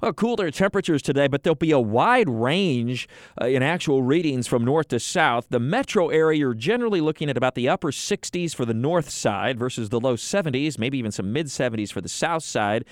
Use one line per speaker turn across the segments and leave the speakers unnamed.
Well, cooler temperatures today, but there'll be a wide range uh, in actual readings from north to south. The metro area, you're generally looking at about the upper 60s for the north side versus the low 70s, maybe even some mid 70s for the south side.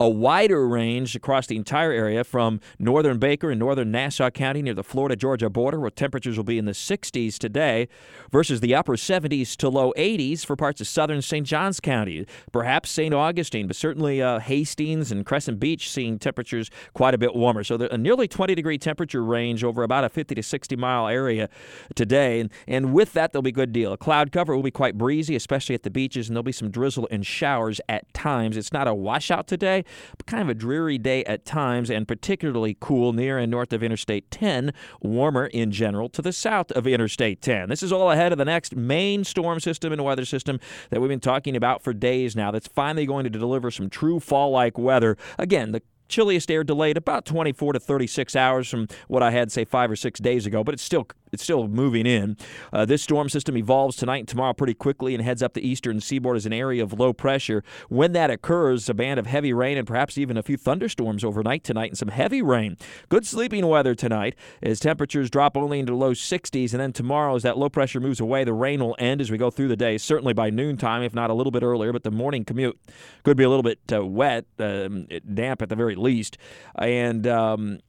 A wider range across the entire area from northern Baker and northern Nassau County near the Florida Georgia border, where temperatures will be in the 60s today, versus the upper 70s to low 80s for parts of southern St. Johns County. Perhaps St. Augustine, but certainly uh, Hastings and Crescent Beach seeing temperatures temperatures quite a bit warmer. So a nearly 20 degree temperature range over about a 50 to 60 mile area today. And, and with that, there'll be a good deal. Cloud cover will be quite breezy, especially at the beaches, and there'll be some drizzle and showers at times. It's not a washout today, but kind of a dreary day at times, and particularly cool near and north of Interstate 10, warmer in general to the south of Interstate 10. This is all ahead of the next main storm system and weather system that we've been talking about for days now that's finally going to deliver some true fall like weather. Again, the chilliest air delayed about 24 to 36 hours from what I had, say, five or six days ago, but it's still it's still moving in. Uh, this storm system evolves tonight and tomorrow pretty quickly and heads up the eastern seaboard as an area of low pressure. When that occurs, a band of heavy rain and perhaps even a few thunderstorms overnight tonight and some heavy rain. Good sleeping weather tonight as temperatures drop only into low 60s. And then tomorrow, as that low pressure moves away, the rain will end as we go through the day, certainly by noontime, if not a little bit earlier. But the morning commute could be a little bit uh, wet, um, damp at the very least. And um,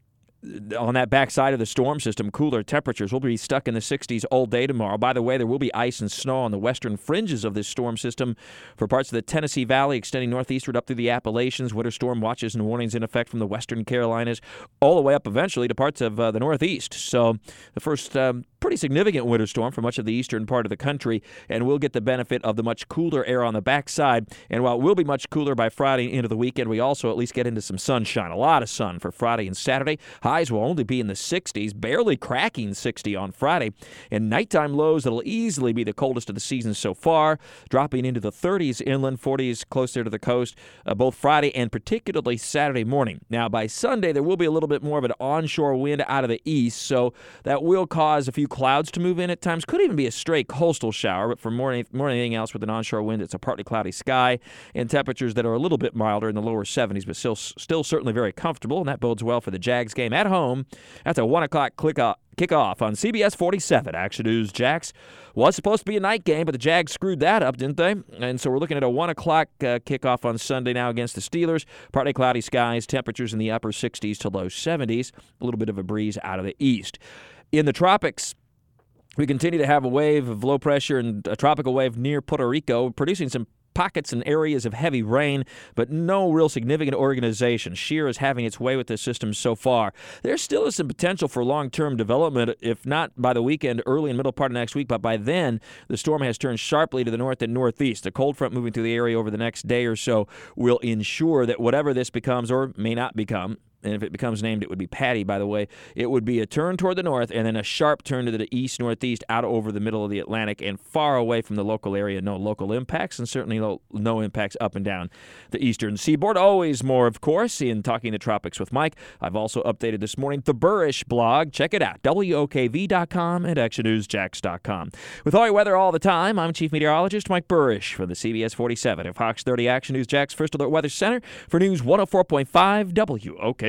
on that backside of the storm system, cooler temperatures. We'll be stuck in the 60s all day tomorrow. By the way, there will be ice and snow on the western fringes of this storm system for parts of the Tennessee Valley, extending northeastward up through the Appalachians. Winter storm watches and warnings in effect from the western Carolinas, all the way up eventually to parts of uh, the Northeast. So the first um, pretty significant winter storm for much of the eastern part of the country, and we'll get the benefit of the much cooler air on the backside. And while it will be much cooler by Friday into the weekend, we also at least get into some sunshine. A lot of sun for Friday and Saturday. Highs will only be in the 60s, barely cracking 60 on Friday. And nighttime lows that'll easily be the coldest of the season so far, dropping into the 30s inland, 40s closer to the coast, uh, both Friday and particularly Saturday morning. Now, by Sunday, there will be a little bit more of an onshore wind out of the east, so that will cause a few clouds to move in at times. Could even be a stray coastal shower, but for more, more than anything else, with an onshore wind, it's a partly cloudy sky and temperatures that are a little bit milder in the lower 70s, but still, still certainly very comfortable. And that bodes well for the Jags game at home. That's a 1 o'clock kickoff on CBS 47. Action News Jax was supposed to be a night game, but the Jags screwed that up, didn't they? And so we're looking at a 1 o'clock uh, kickoff on Sunday now against the Steelers. Partly cloudy skies, temperatures in the upper 60s to low 70s, a little bit of a breeze out of the east. In the tropics, we continue to have a wave of low pressure and a tropical wave near Puerto Rico, producing some pockets and areas of heavy rain, but no real significant organization. Shear is having its way with this system so far. There still is some potential for long term development, if not by the weekend, early and middle part of next week, but by then, the storm has turned sharply to the north and northeast. The cold front moving through the area over the next day or so will ensure that whatever this becomes or may not become, and if it becomes named, it would be Patty, by the way. It would be a turn toward the north and then a sharp turn to the east northeast out over the middle of the Atlantic and far away from the local area. No local impacts and certainly no, impacts up and down the eastern seaboard. Always more, of course, in Talking the Tropics with Mike. I've also updated this morning the Buresh blog. Check it out, WOKV.com and ActionNewsJax.com. With all your weather all the time, I'm Chief Meteorologist Mike Buresh for the CBS 47 and Fox 30 Action News Jax First Alert Weather Center for News 104.5 WOKV.